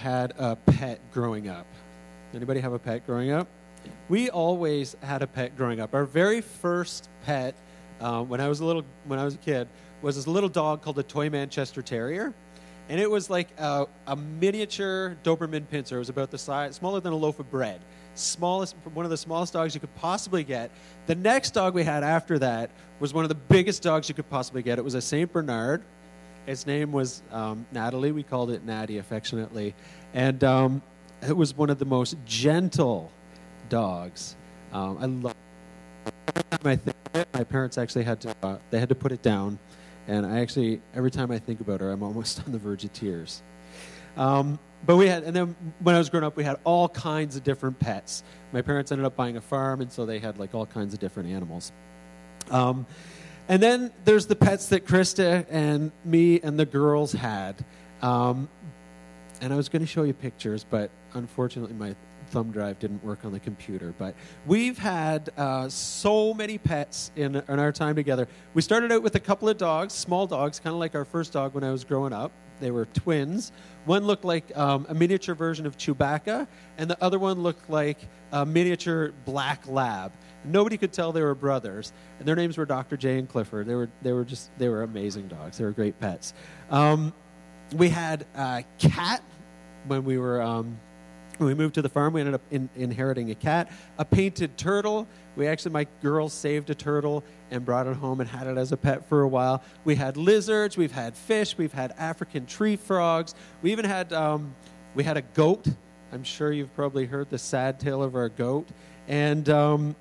had a pet growing up? Anybody have a pet growing up? We always had a pet growing up. Our very first pet, uh, when I was a little, when I was a kid, was this little dog called a toy Manchester Terrier, and it was like a, a miniature Doberman Pinscher. It was about the size, smaller than a loaf of bread. Smallest, one of the smallest dogs you could possibly get. The next dog we had after that was one of the biggest dogs you could possibly get. It was a Saint Bernard. Its name was um, Natalie. We called it Natty affectionately, and um, it was one of the most gentle dogs. Um, I love. I my parents actually had to uh, they had to put it down, and I actually every time I think about her, I'm almost on the verge of tears. Um, but we had, and then when I was growing up, we had all kinds of different pets. My parents ended up buying a farm, and so they had like all kinds of different animals. Um, and then there's the pets that Krista and me and the girls had. Um, and I was going to show you pictures, but unfortunately, my thumb drive didn't work on the computer. But we've had uh, so many pets in, in our time together. We started out with a couple of dogs, small dogs, kind of like our first dog when I was growing up. They were twins. One looked like um, a miniature version of Chewbacca, and the other one looked like a miniature black lab. Nobody could tell they were brothers, and their names were Dr. J and Clifford. They were they were just they were amazing dogs. They were great pets. Um, we had a cat when we were um, when we moved to the farm. We ended up in, inheriting a cat, a painted turtle. We actually my girls saved a turtle and brought it home and had it as a pet for a while. We had lizards. We've had fish. We've had African tree frogs. We even had um, we had a goat. I'm sure you've probably heard the sad tale of our goat and. Um,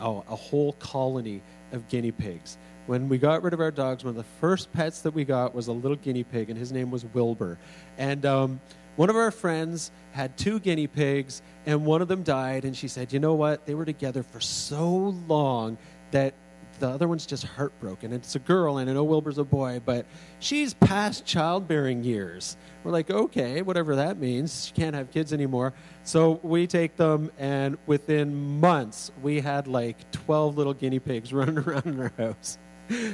oh, a whole colony of guinea pigs. When we got rid of our dogs, one of the first pets that we got was a little guinea pig, and his name was Wilbur. And um, one of our friends had two guinea pigs, and one of them died, and she said, You know what? They were together for so long that the other one's just heartbroken. It's a girl, and I know Wilbur's a boy, but she's past childbearing years. We're like, okay, whatever that means. She can't have kids anymore. So we take them, and within months, we had like 12 little guinea pigs running around in our house.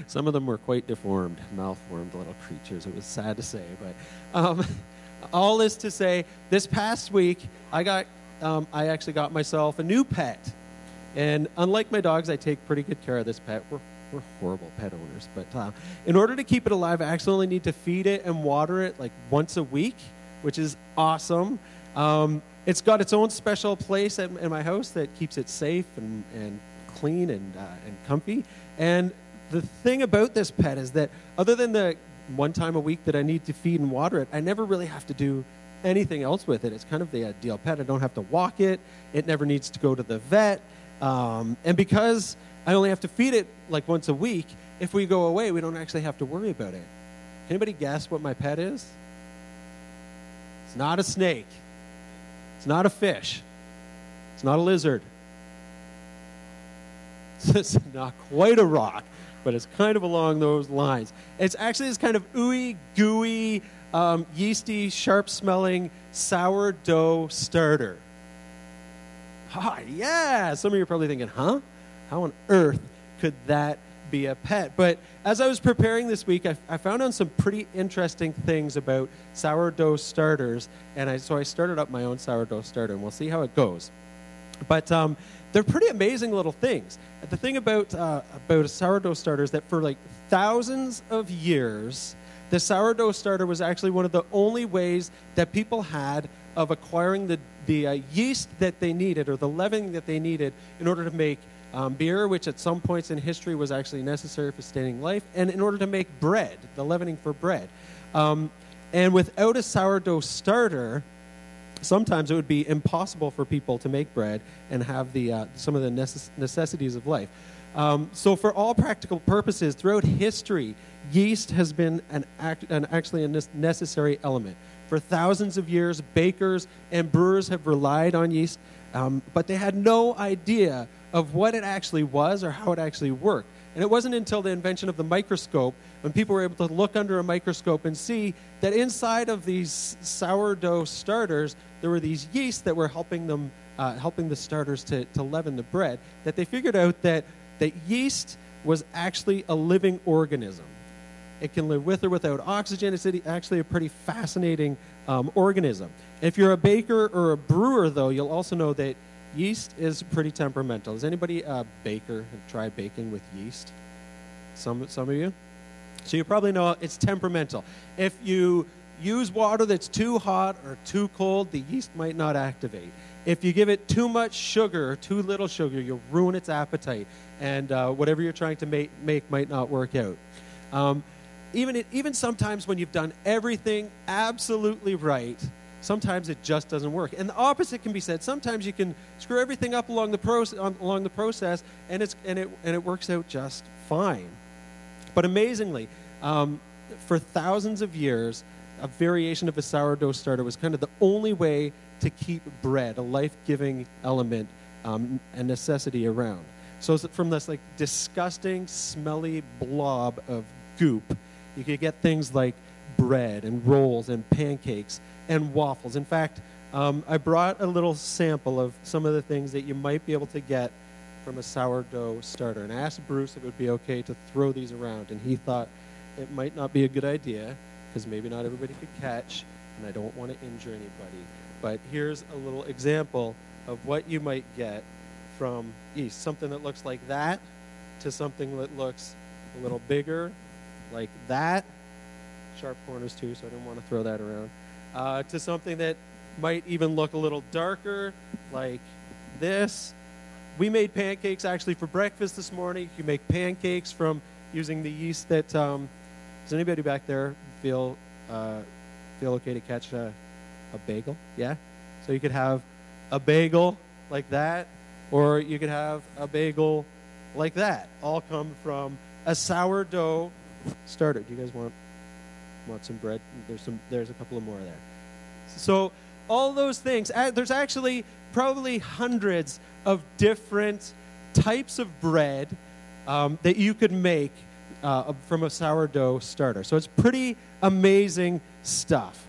Some of them were quite deformed, malformed little creatures. It was sad to say, but um, all this to say, this past week, I got, um, I actually got myself a new pet. And unlike my dogs, I take pretty good care of this pet. We're, we're horrible pet owners. But uh, in order to keep it alive, I actually only need to feed it and water it like once a week, which is awesome. Um, it's got its own special place in, in, my house that keeps it safe and, and clean and, uh, and comfy. And the thing about this pet is that other than the one time a week that I need to feed and water it, I never really have to do anything else with it. It's kind of the ideal pet. I don't have to walk it. It never needs to go to the vet. Um, and because I only have to feed it like once a week, if we go away, we don't actually have to worry about it. Can anybody guess what my pet is? It's not a snake. It's not a fish. It's not a lizard. It's not quite a rock, but it's kind of along those lines. It's actually this kind of ooey, gooey, um, yeasty, sharp smelling sourdough starter. Ah, yeah. Some of you are probably thinking, huh? How on earth could that be a pet? But as I was preparing this week, I, I found out some pretty interesting things about sourdough starters. And I, so I started up my own sourdough starter, and we'll see how it goes. But um, they're pretty amazing little things. The thing about, uh, about a sourdough starter is that for like thousands of years, the sourdough starter was actually one of the only ways that people had of acquiring the the uh, yeast that they needed or the leavening that they needed in order to make um, beer, which at some points in history was actually necessary for sustaining life, and in order to make bread, the leavening for bread. Um, and without a sourdough starter, sometimes it would be impossible for people to make bread and have the, uh, some of the necess- necessities of life. Um, so, for all practical purposes, throughout history, yeast has been an, act- an actually a necessary element. For thousands of years, bakers and brewers have relied on yeast, um, but they had no idea of what it actually was or how it actually worked. And it wasn't until the invention of the microscope when people were able to look under a microscope and see that inside of these sourdough starters, there were these yeasts that were helping them, uh, helping the starters to, to leaven the bread, that they figured out that, that yeast was actually a living organism. It can live with or without oxygen. It's actually a pretty fascinating um, organism. If you're a baker or a brewer, though, you'll also know that yeast is pretty temperamental. Is anybody a baker? Try baking with yeast? Some, some of you? So you probably know it's temperamental. If you use water that's too hot or too cold, the yeast might not activate. If you give it too much sugar or too little sugar, you'll ruin its appetite, and uh, whatever you're trying to make, make might not work out. Um, even, it, even sometimes when you've done everything absolutely right, sometimes it just doesn't work. And the opposite can be said. Sometimes you can screw everything up along the, proce- along the process, and, it's, and, it, and it works out just fine. But amazingly, um, for thousands of years, a variation of a sourdough starter was kind of the only way to keep bread, a life giving element um, and necessity around. So from this like disgusting, smelly blob of goop, you could get things like bread and rolls and pancakes and waffles. In fact, um, I brought a little sample of some of the things that you might be able to get from a sourdough starter. And I asked Bruce if it would be okay to throw these around, and he thought it might not be a good idea because maybe not everybody could catch, and I don't want to injure anybody. But here's a little example of what you might get from yeast. Something that looks like that to something that looks a little bigger, like that. Sharp corners too, so I didn't want to throw that around. Uh, to something that might even look a little darker, like this. We made pancakes actually for breakfast this morning. You make pancakes from using the yeast that. Um, does anybody back there feel uh, feel okay to catch a, a bagel? Yeah. So you could have a bagel like that, or you could have a bagel like that. All come from a sourdough starter. Do you guys want want some bread? There's some. There's a couple of more there. So all those things. There's actually probably hundreds of different types of bread um, that you could make uh, from a sourdough starter. So it's pretty amazing stuff.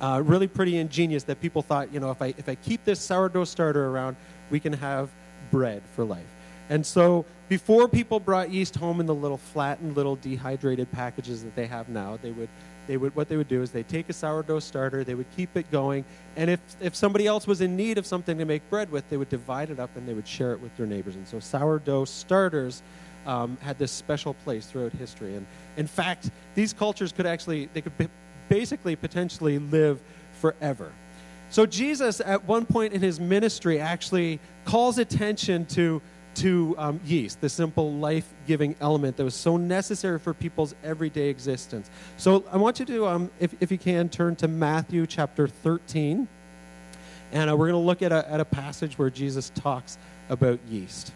Uh, really pretty ingenious that people thought, you know, if I, if I keep this sourdough starter around, we can have bread for life. And so before people brought yeast home in the little flattened, little dehydrated packages that they have now, they would, they would, what they would do is they'd take a sourdough starter, they would keep it going, and if, if somebody else was in need of something to make bread with, they would divide it up and they would share it with their neighbors. And so sourdough starters um, had this special place throughout history. And in fact, these cultures could actually, they could basically potentially live forever. So Jesus, at one point in his ministry, actually calls attention to to um, yeast, the simple life giving element that was so necessary for people's everyday existence. So I want you to, um, if, if you can, turn to Matthew chapter 13. And uh, we're going to look at a, at a passage where Jesus talks about yeast.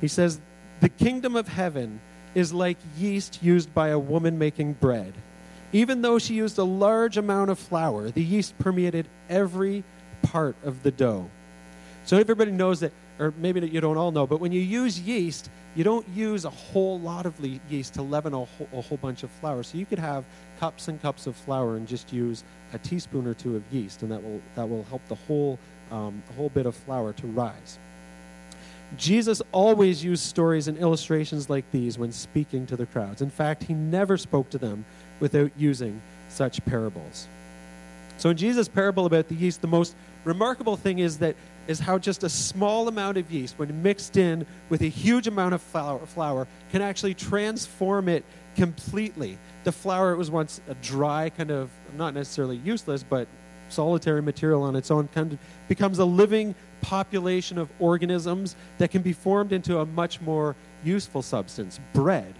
He says, the kingdom of heaven is like yeast used by a woman making bread. Even though she used a large amount of flour, the yeast permeated every part of the dough. So everybody knows that, or maybe you don't all know, but when you use yeast, you don't use a whole lot of yeast to leaven a whole, a whole bunch of flour. So you could have cups and cups of flour and just use a teaspoon or two of yeast, and that will, that will help the whole, um, whole bit of flour to rise. Jesus always used stories and illustrations like these when speaking to the crowds. In fact, he never spoke to them without using such parables. So in Jesus' parable about the yeast, the most remarkable thing is that is how just a small amount of yeast, when mixed in with a huge amount of flour, flour can actually transform it completely. The flour it was once a dry, kind of not necessarily useless, but solitary material on its own, kind of becomes a living population of organisms that can be formed into a much more useful substance, bread.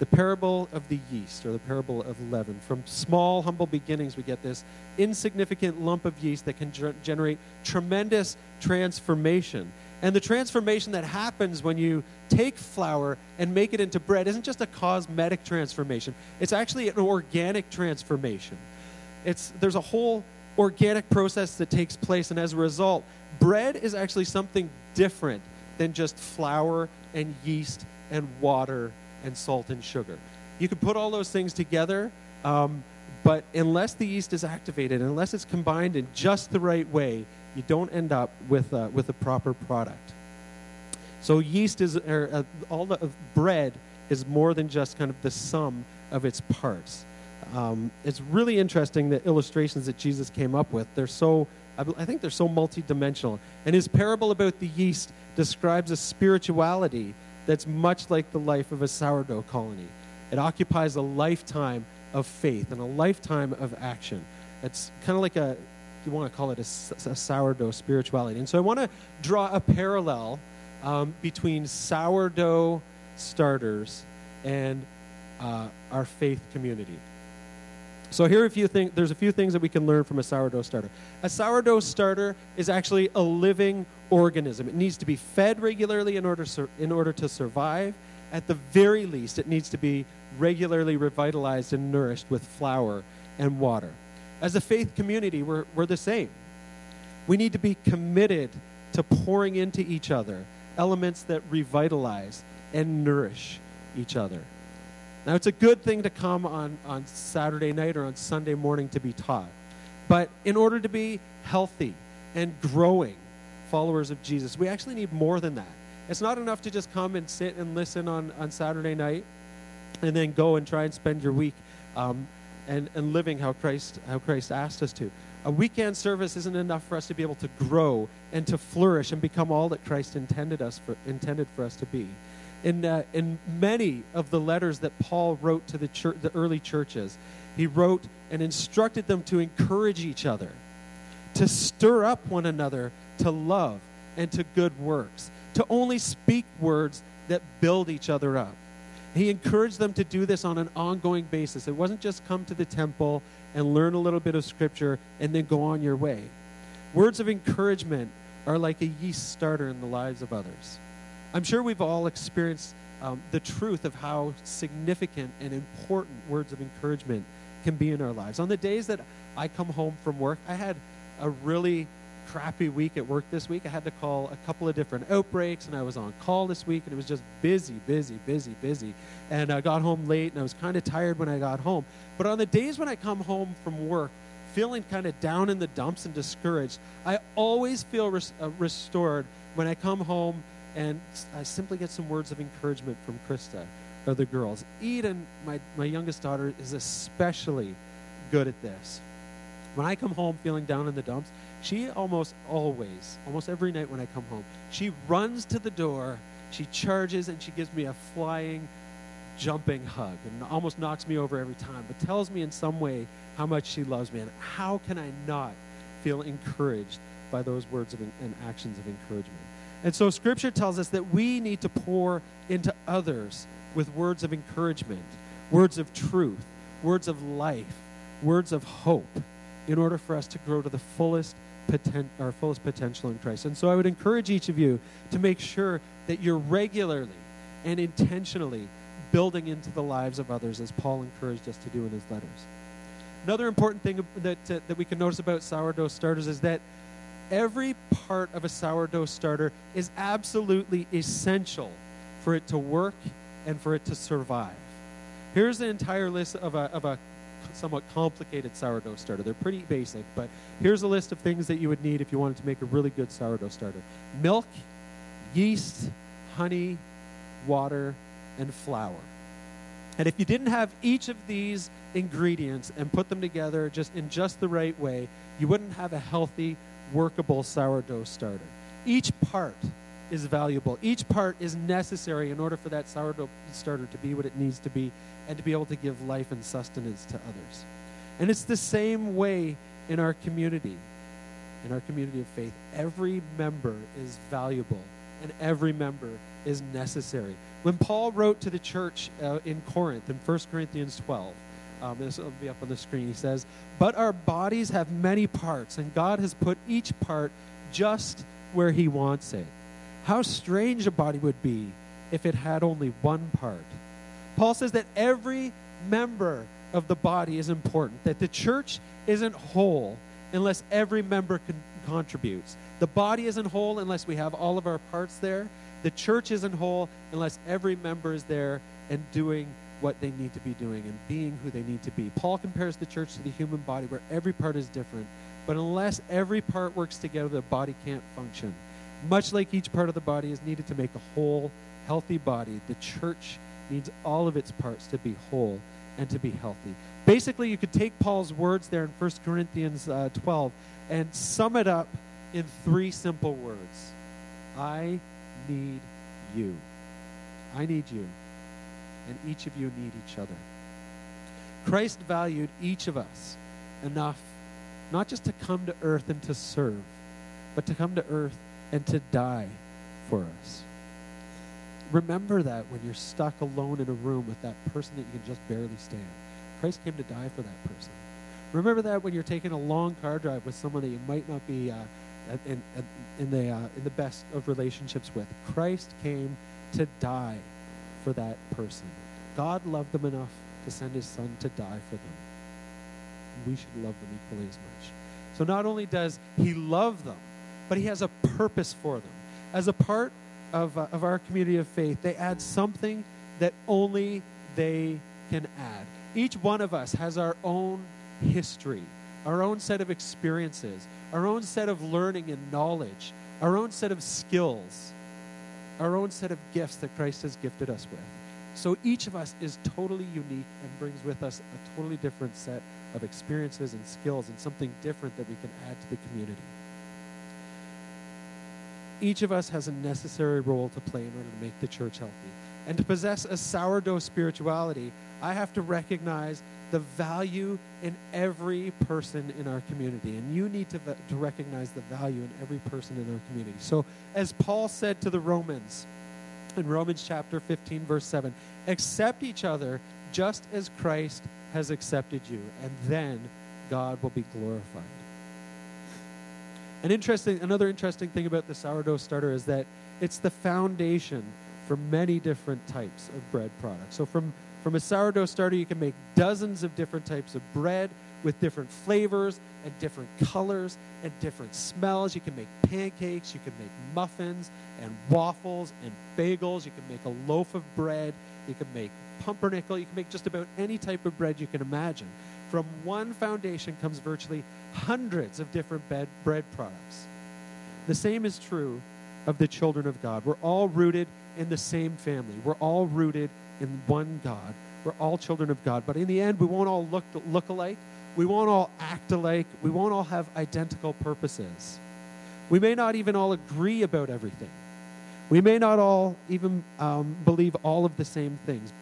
The parable of the yeast, or the parable of leaven. From small, humble beginnings, we get this insignificant lump of yeast that can ger- generate tremendous transformation. And the transformation that happens when you take flour and make it into bread isn't just a cosmetic transformation, it's actually an organic transformation. It's, there's a whole organic process that takes place, and as a result, bread is actually something different than just flour and yeast and water and salt and sugar. You can put all those things together, um, but unless the yeast is activated, unless it's combined in just the right way, you don't end up with, uh, with a proper product. So yeast is, or, uh, all the uh, bread is more than just kind of the sum of its parts. Um, it's really interesting the illustrations that Jesus came up with. They're so, I think they're so multidimensional. And his parable about the yeast describes a spirituality that's much like the life of a sourdough colony. It occupies a lifetime of faith and a lifetime of action. It's kind of like a, you want to call it a, a sourdough spirituality. And so I want to draw a parallel um, between sourdough starters and uh, our faith community. So here are a few things. There's a few things that we can learn from a sourdough starter. A sourdough starter is actually a living organism. It needs to be fed regularly in order in order to survive. At the very least, it needs to be regularly revitalized and nourished with flour and water. As a faith community, we're, we're the same. We need to be committed to pouring into each other elements that revitalize and nourish each other. Now, it's a good thing to come on, on Saturday night or on Sunday morning to be taught. But in order to be healthy and growing followers of Jesus, we actually need more than that. It's not enough to just come and sit and listen on, on Saturday night and then go and try and spend your week um, and, and living how Christ, how Christ asked us to. A weekend service isn't enough for us to be able to grow and to flourish and become all that Christ intended, us for, intended for us to be in, uh, in many of the letters that Paul wrote to the, church, the early churches, he wrote and instructed them to encourage each other, to stir up one another to love and to good works, to only speak words that build each other up. He encouraged them to do this on an ongoing basis. It wasn't just come to the temple and learn a little bit of scripture and then go on your way. Words of encouragement are like a yeast starter in the lives of others. I'm sure we've all experienced um, the truth of how significant and important words of encouragement can be in our lives. On the days that I come home from work, I had a really crappy week at work this week. I had to call a couple of different outbreaks, and I was on call this week, and it was just busy, busy, busy, busy. And I got home late, and I was kind of tired when I got home. But on the days when I come home from work, feeling kind of down in the dumps and discouraged, I always feel res- uh, restored when I come home and I simply get some words of encouragement from Krista or the girls. Eden, my, my youngest daughter, is especially good at this. When I come home feeling down in the dumps, she almost always, almost every night when I come home, she runs to the door, she charges, and she gives me a flying, jumping hug and almost knocks me over every time, but tells me in some way how much she loves me. And how can I not feel encouraged by those words of, and actions of encouragement? And so Scripture tells us that we need to pour into others with words of encouragement, words of truth, words of life, words of hope, in order for us to grow to the fullest poten- our fullest potential in Christ. And so I would encourage each of you to make sure that you're regularly and intentionally building into the lives of others, as Paul encouraged us to do in his letters. Another important thing that, uh, that we can notice about sourdough starters is that every part of a sourdough starter is absolutely essential for it to work and for it to survive. Here's the entire list of a, of a somewhat complicated sourdough starter. They're pretty basic, but here's a list of things that you would need if you wanted to make a really good sourdough starter milk, yeast, honey, water, and flour. And if you didn't have each of these ingredients and put them together just in just the right way, you wouldn't have a healthy workable sourdough starter. Each part is valuable. Each part is necessary in order for that sourdough starter to be what it needs to be and to be able to give life and sustenance to others. And it's the same way in our community, in our community of faith. Every member is valuable and every member is necessary. When Paul wrote to the church uh, in Corinth in 1 Corinthians 12, um, this will be up on the screen. He says, But our bodies have many parts, and God has put each part just where He wants it. How strange a body would be if it had only one part. Paul says that every member of the body is important, that the church isn't whole unless every member con- contributes. The body isn't whole unless we have all of our parts there. The church isn't whole unless every member is there and doing what they need to be doing and being who they need to be. Paul compares the church to the human body where every part is different, but unless every part works together, the body can't function. Much like each part of the body is needed to make a whole, healthy body, the church needs all of its parts to be whole and to be healthy. Basically, you could take Paul's words there in 1 Corinthians uh, 12 and sum it up in three simple words I need you. I need you. And each of you need each other. Christ valued each of us enough not just to come to earth and to serve, but to come to earth and to die for us. Remember that when you're stuck alone in a room with that person that you can just barely stand. Christ came to die for that person. Remember that when you're taking a long car drive with someone that you might not be uh, in, in, the, uh, in the best of relationships with. Christ came to die for that person. God loved them enough to send his son to die for them. We should love them equally as much. So not only does he love them, but he has a purpose for them. As a part of, uh, of our community of faith, they add something that only they can add. Each one of us has our own history, our own set of experiences, our own set of learning and knowledge, our own set of skills, our own set of gifts that Christ has gifted us with. So each of us is totally unique and brings with us a totally different set of experiences and skills and something different that we can add to the community. Each of us has a necessary role to play in order to make the church healthy. And to possess a sourdough spirituality, I have to recognize the value in every person in our community. And you need to, to recognize the value in every person in our community. So, as Paul said to the Romans in Romans chapter 15, verse 7, accept each other just as Christ has accepted you, and then God will be glorified. An interesting, another interesting thing about the sourdough starter is that it's the foundation for many different types of bread products. So, from from a sourdough starter, you can make dozens of different types of bread with different flavors and different colors and different smells. You can make pancakes, you can make muffins and waffles and bagels. You can make a loaf of bread. You can make pumpernickel. You can make just about any type of bread you can imagine. From one foundation comes virtually hundreds of different bread products. The same is true of the children of God. We're all rooted in the same family. We're all rooted in one God. We're all children of God. But in the end, we won't all look, look alike. We won't all act alike. We won't all have identical purposes. We may not even all agree about everything. We may not all even um, believe all of the same things.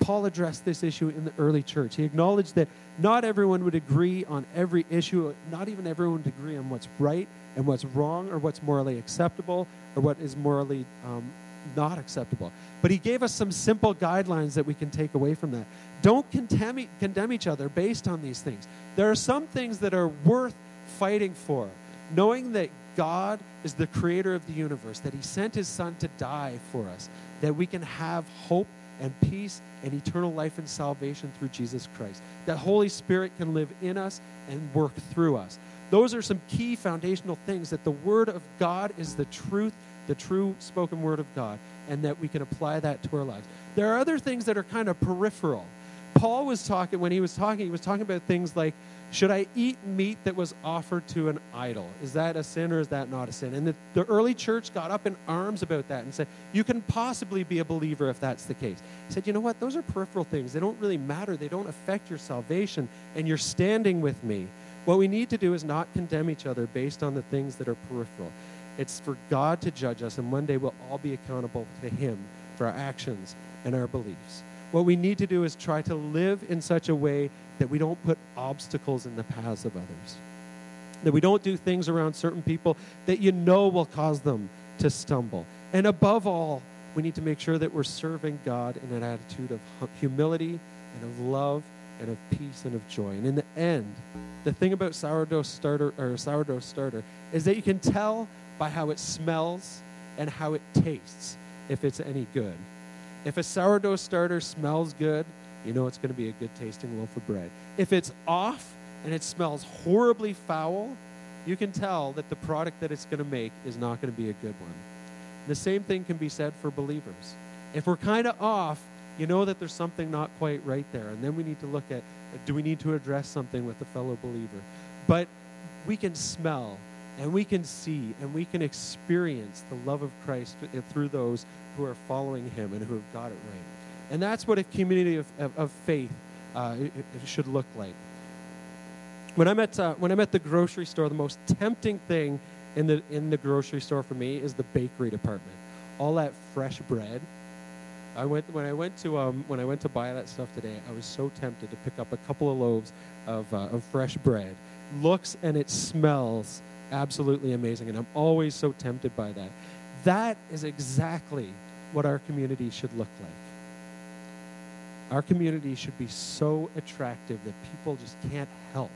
Paul addressed this issue in the early church. He acknowledged that not everyone would agree on every issue, not even everyone would agree on what's right and what's wrong or what's morally acceptable or what is morally um, not acceptable. But he gave us some simple guidelines that we can take away from that. Don't condemn, condemn each other based on these things. There are some things that are worth fighting for. Knowing that God is the creator of the universe, that he sent his son to die for us, that we can have hope and peace and eternal life and salvation through Jesus Christ. That Holy Spirit can live in us and work through us. Those are some key foundational things that the Word of God is the truth the true spoken word of God, and that we can apply that to our lives. There are other things that are kind of peripheral. Paul was talking, when he was talking, he was talking about things like, should I eat meat that was offered to an idol? Is that a sin or is that not a sin? And the, the early church got up in arms about that and said, you can possibly be a believer if that's the case. He said, you know what? Those are peripheral things. They don't really matter. They don't affect your salvation, and you're standing with me. What we need to do is not condemn each other based on the things that are peripheral. It's for God to judge us, and one day we'll all be accountable to Him for our actions and our beliefs. What we need to do is try to live in such a way that we don't put obstacles in the paths of others. That we don't do things around certain people that you know will cause them to stumble. And above all, we need to make sure that we're serving God in an attitude of humility and of love and of peace and of joy. And in the end, the thing about sourdough starter or sourdough starter is that you can tell by how it smells and how it tastes if it's any good. If a sourdough starter smells good, you know it's going to be a good tasting loaf of bread. If it's off and it smells horribly foul, you can tell that the product that it's going to make is not going to be a good one. The same thing can be said for believers. If we're kind of off, you know that there's something not quite right there. And then we need to look at do we need to address something with a fellow believer? But we can smell and we can see and we can experience the love of Christ through those who are following him and who have got it right. And that's what a community of, of, of faith uh, it, it, should look like. When I'm at uh, when I'm at the grocery store, the most tempting thing in the in the grocery store for me is the bakery department. All that fresh bread. I went when I went to um, when I went to buy that stuff today. I was so tempted to pick up a couple of loaves of, uh, of fresh bread. Looks and it smells absolutely amazing, and I'm always so tempted by that. That is exactly what our community should look like. Our community should be so attractive that people just can't help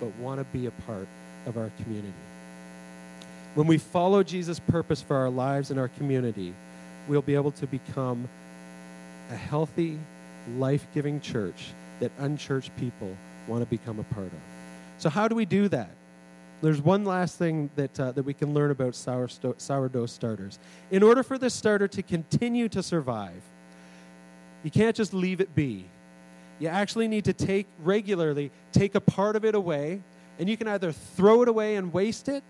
but want to be a part of our community. When we follow Jesus' purpose for our lives and our community, we'll be able to become a healthy, life giving church that unchurched people want to become a part of. So, how do we do that? There's one last thing that, uh, that we can learn about sour sto- sourdough starters. In order for this starter to continue to survive, you can't just leave it be. You actually need to take regularly, take a part of it away, and you can either throw it away and waste it,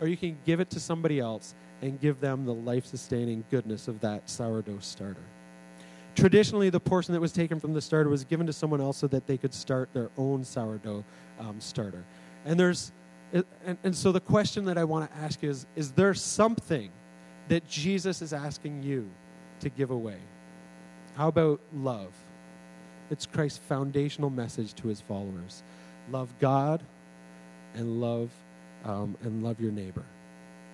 or you can give it to somebody else and give them the life sustaining goodness of that sourdough starter. Traditionally, the portion that was taken from the starter was given to someone else so that they could start their own sourdough um, starter. And there's and, and so the question that I want to ask is is there something that Jesus is asking you to give away? How about love? It's Christ's foundational message to his followers. Love God and love um, and love your neighbor.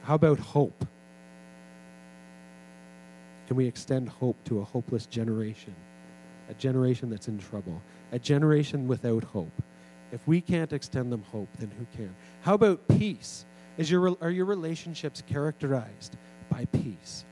How about hope? Can we extend hope to a hopeless generation? A generation that's in trouble, a generation without hope. If we can't extend them hope, then who can? How about peace? Is your, are your relationships characterized by peace?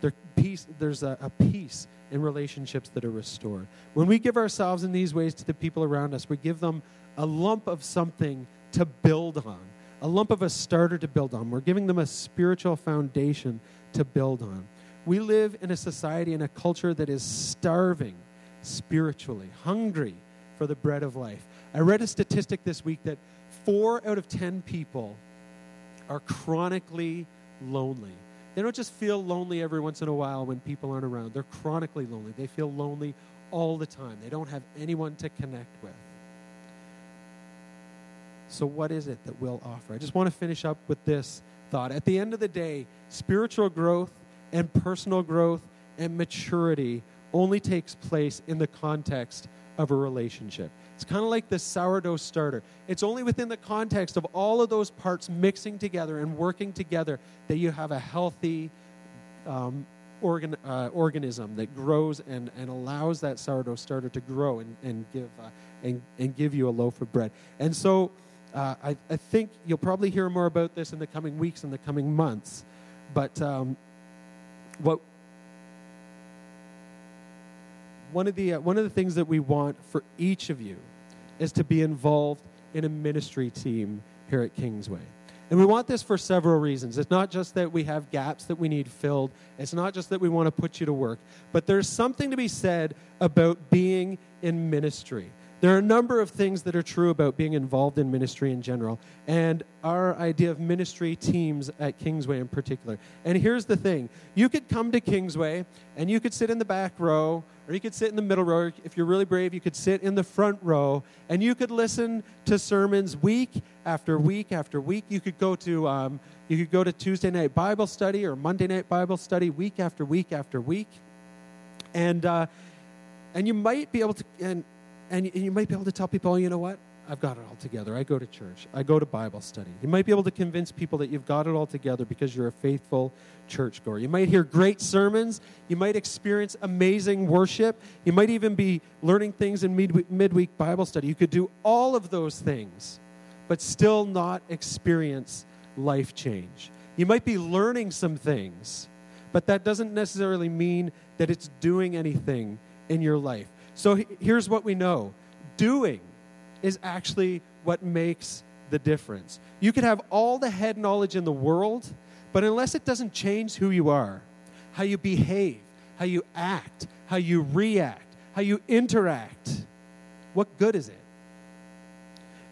There, peace there's a, a peace in relationships that are restored. When we give ourselves in these ways to the people around us, we give them a lump of something to build on, a lump of a starter to build on. We're giving them a spiritual foundation to build on. We live in a society and a culture that is starving spiritually, hungry for the bread of life. I read a statistic this week that four out of 10 people are chronically lonely. They don't just feel lonely every once in a while when people aren't around, they're chronically lonely. They feel lonely all the time, they don't have anyone to connect with. So, what is it that we'll offer? I just want to finish up with this thought. At the end of the day, spiritual growth and personal growth and maturity only takes place in the context of a relationship. It's kind of like the sourdough starter. It's only within the context of all of those parts mixing together and working together that you have a healthy um, organ, uh, organism that grows and, and allows that sourdough starter to grow and, and, give, uh, and, and give you a loaf of bread. And so uh, I, I think you'll probably hear more about this in the coming weeks and the coming months. But um, what one of the uh, one of the things that we want for each of you is to be involved in a ministry team here at Kingsway. And we want this for several reasons. It's not just that we have gaps that we need filled. It's not just that we want to put you to work, but there's something to be said about being in ministry. There are a number of things that are true about being involved in ministry in general, and our idea of ministry teams at Kingsway in particular. And here's the thing you could come to Kingsway and you could sit in the back row, or you could sit in the middle row. If you're really brave, you could sit in the front row, and you could listen to sermons week after week after week. You could go to um, you could go to Tuesday night Bible study or Monday night Bible study week after week after week, and uh, and you might be able to and and you might be able to tell people, oh, you know what? I've got it all together. I go to church. I go to Bible study. You might be able to convince people that you've got it all together because you're a faithful churchgoer. You might hear great sermons. You might experience amazing worship. You might even be learning things in mid- midweek Bible study. You could do all of those things, but still not experience life change. You might be learning some things, but that doesn't necessarily mean that it's doing anything in your life. So here's what we know doing is actually what makes the difference. You could have all the head knowledge in the world, but unless it doesn't change who you are, how you behave, how you act, how you react, how you interact, what good is it?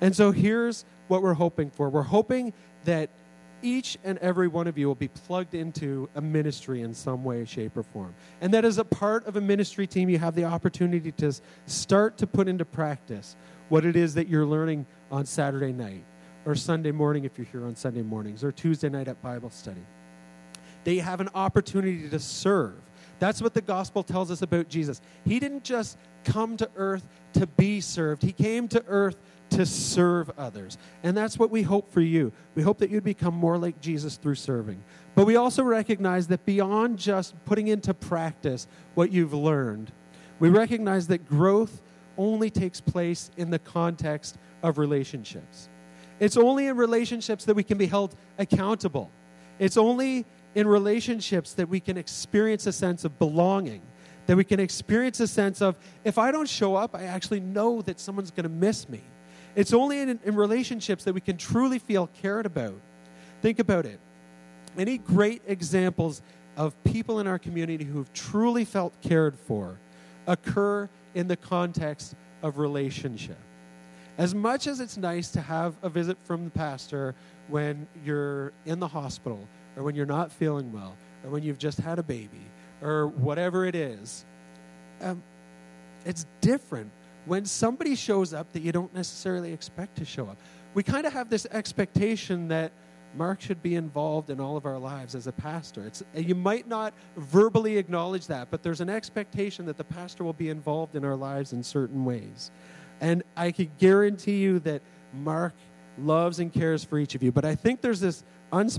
And so here's what we're hoping for we're hoping that each and every one of you will be plugged into a ministry in some way, shape, or form. And that as a part of a ministry team, you have the opportunity to start to put into practice what it is that you're learning on Saturday night, or Sunday morning if you're here on Sunday mornings, or Tuesday night at Bible study. They have an opportunity to serve. That's what the gospel tells us about Jesus. He didn't just come to earth to be served, He came to earth to serve others. And that's what we hope for you. We hope that you'd become more like Jesus through serving. But we also recognize that beyond just putting into practice what you've learned, we recognize that growth only takes place in the context of relationships. It's only in relationships that we can be held accountable. It's only in relationships that we can experience a sense of belonging, that we can experience a sense of, if I don't show up, I actually know that someone's going to miss me. It's only in, in relationships that we can truly feel cared about. Think about it. Any great examples of people in our community who have truly felt cared for occur in the context of relationship. As much as it's nice to have a visit from the pastor when you're in the hospital, or when you're not feeling well, or when you've just had a baby, or whatever it is, um, it's different when somebody shows up that you don't necessarily expect to show up. We kind of have this expectation that Mark should be involved in all of our lives as a pastor. It's, uh, you might not verbally acknowledge that, but there's an expectation that the pastor will be involved in our lives in certain ways. And I can guarantee you that Mark loves and cares for each of you. But I think there's this un-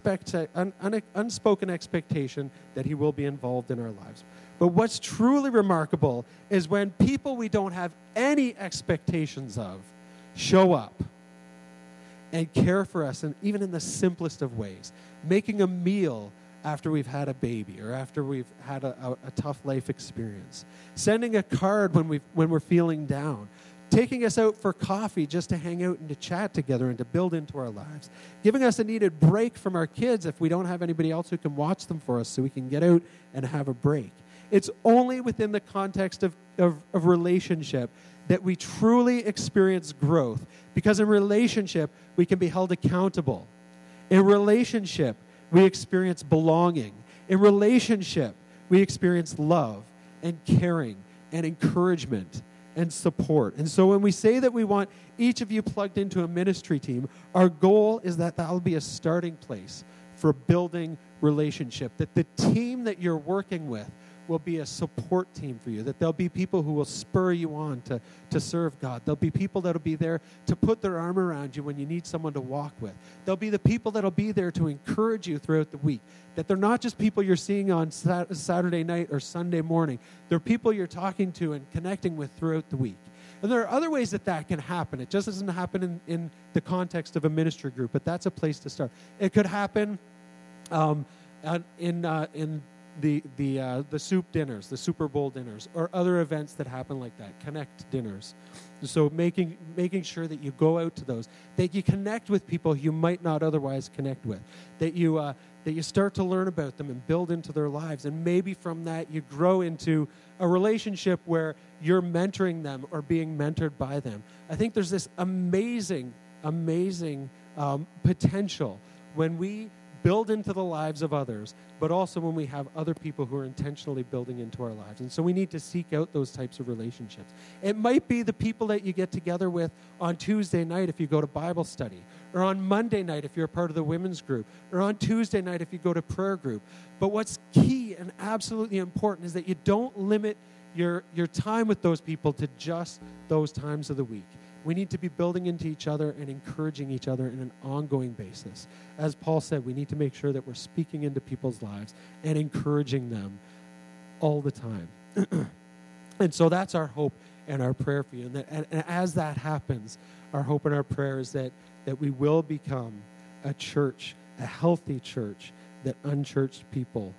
un- unspoken expectation that he will be involved in our lives. But what's truly remarkable is when people we don't have any expectations of show up and care for us, and even in the simplest of ways, making a meal after we've had a baby or after we've had a, a, a tough life experience, sending a card when, we when we're feeling down, taking us out for coffee just to hang out and to chat together and to build into our lives, giving us a needed break from our kids if we don't have anybody else who can watch them for us so we can get out and have a break. It's only within the context of, of, of relationship that we truly experience growth because in relationship, we can be held accountable. In relationship, we experience belonging. In relationship, we experience love and caring and encouragement and support. And so when we say that we want each of you plugged into a ministry team, our goal is that that'll be a starting place for building relationship. That the team that you're working with will be a support team for you, that there'll be people who will spur you on to, to serve God. There'll be people that'll be there to put their arm around you when you need someone to walk with. There'll be the people that'll be there to encourage you throughout the week. That they're not just people you're seeing on Saturday night or Sunday morning, they're people you're talking to and connecting with throughout the week. And there are other ways that that can happen. It just doesn't happen in, in the context of a ministry group, but that's a place to start. It could happen um, in, uh, in the the uh, the soup dinners, the Super Bowl dinners, or other events that happen like that. Connect dinners. So making making sure that you go out to those, that you connect with people you might not otherwise connect with, that you uh, that you start to learn about them and build into their lives, and maybe from that you grow into a relationship where you're mentoring them or being mentored by them. I think there's this amazing, amazing um, potential when we build into the lives of others, but also when we have other people who are intentionally building into our lives. And so we need to seek out those types of relationships. It might be the people that you get together with on Tuesday night if you go to Bible study, or on Monday night if you're a part of the women's group, or on Tuesday night if you go to prayer group. But what's key and absolutely important is that you don't limit your, your time with those people to just those times of the week. We need to be building into each other and encouraging each other in an ongoing basis. As Paul said, we need to make sure that we're speaking into people's lives and encouraging them all the time. and so that's our hope and our prayer for you. And, that, and, and, as that happens, our hope and our prayer is that, that we will become a church, a healthy church that unchurched people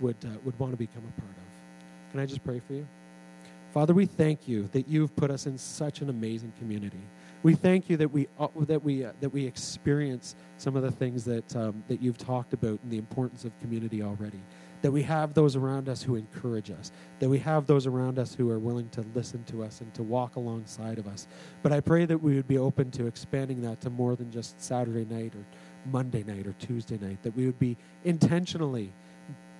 would, uh, would want to become a part of. Can I just pray for you? Father, we thank you that you've put us in such an amazing community. We thank you that we uh, that we uh, that we experience some of the things that um, that you've talked about and the importance of community already. That we have those around us who encourage us. That we have those around us who are willing to listen to us and to walk alongside of us. But I pray that we would be open to expanding that to more than just Saturday night or Monday night or Tuesday night, that we would be intentionally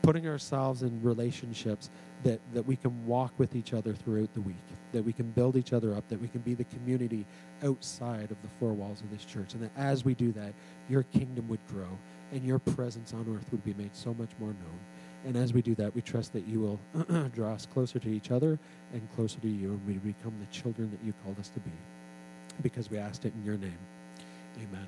putting ourselves in relationships that, that we can walk with each other throughout the week, that we can build each other up, that we can be the community outside of the four walls of this church. And that as we do that, your kingdom would grow and your presence on earth would be made so much more known. And as we do that, we trust that you will draw us closer to each other and closer to you, and we become the children that you called us to be. Because we asked it in your name. Amen.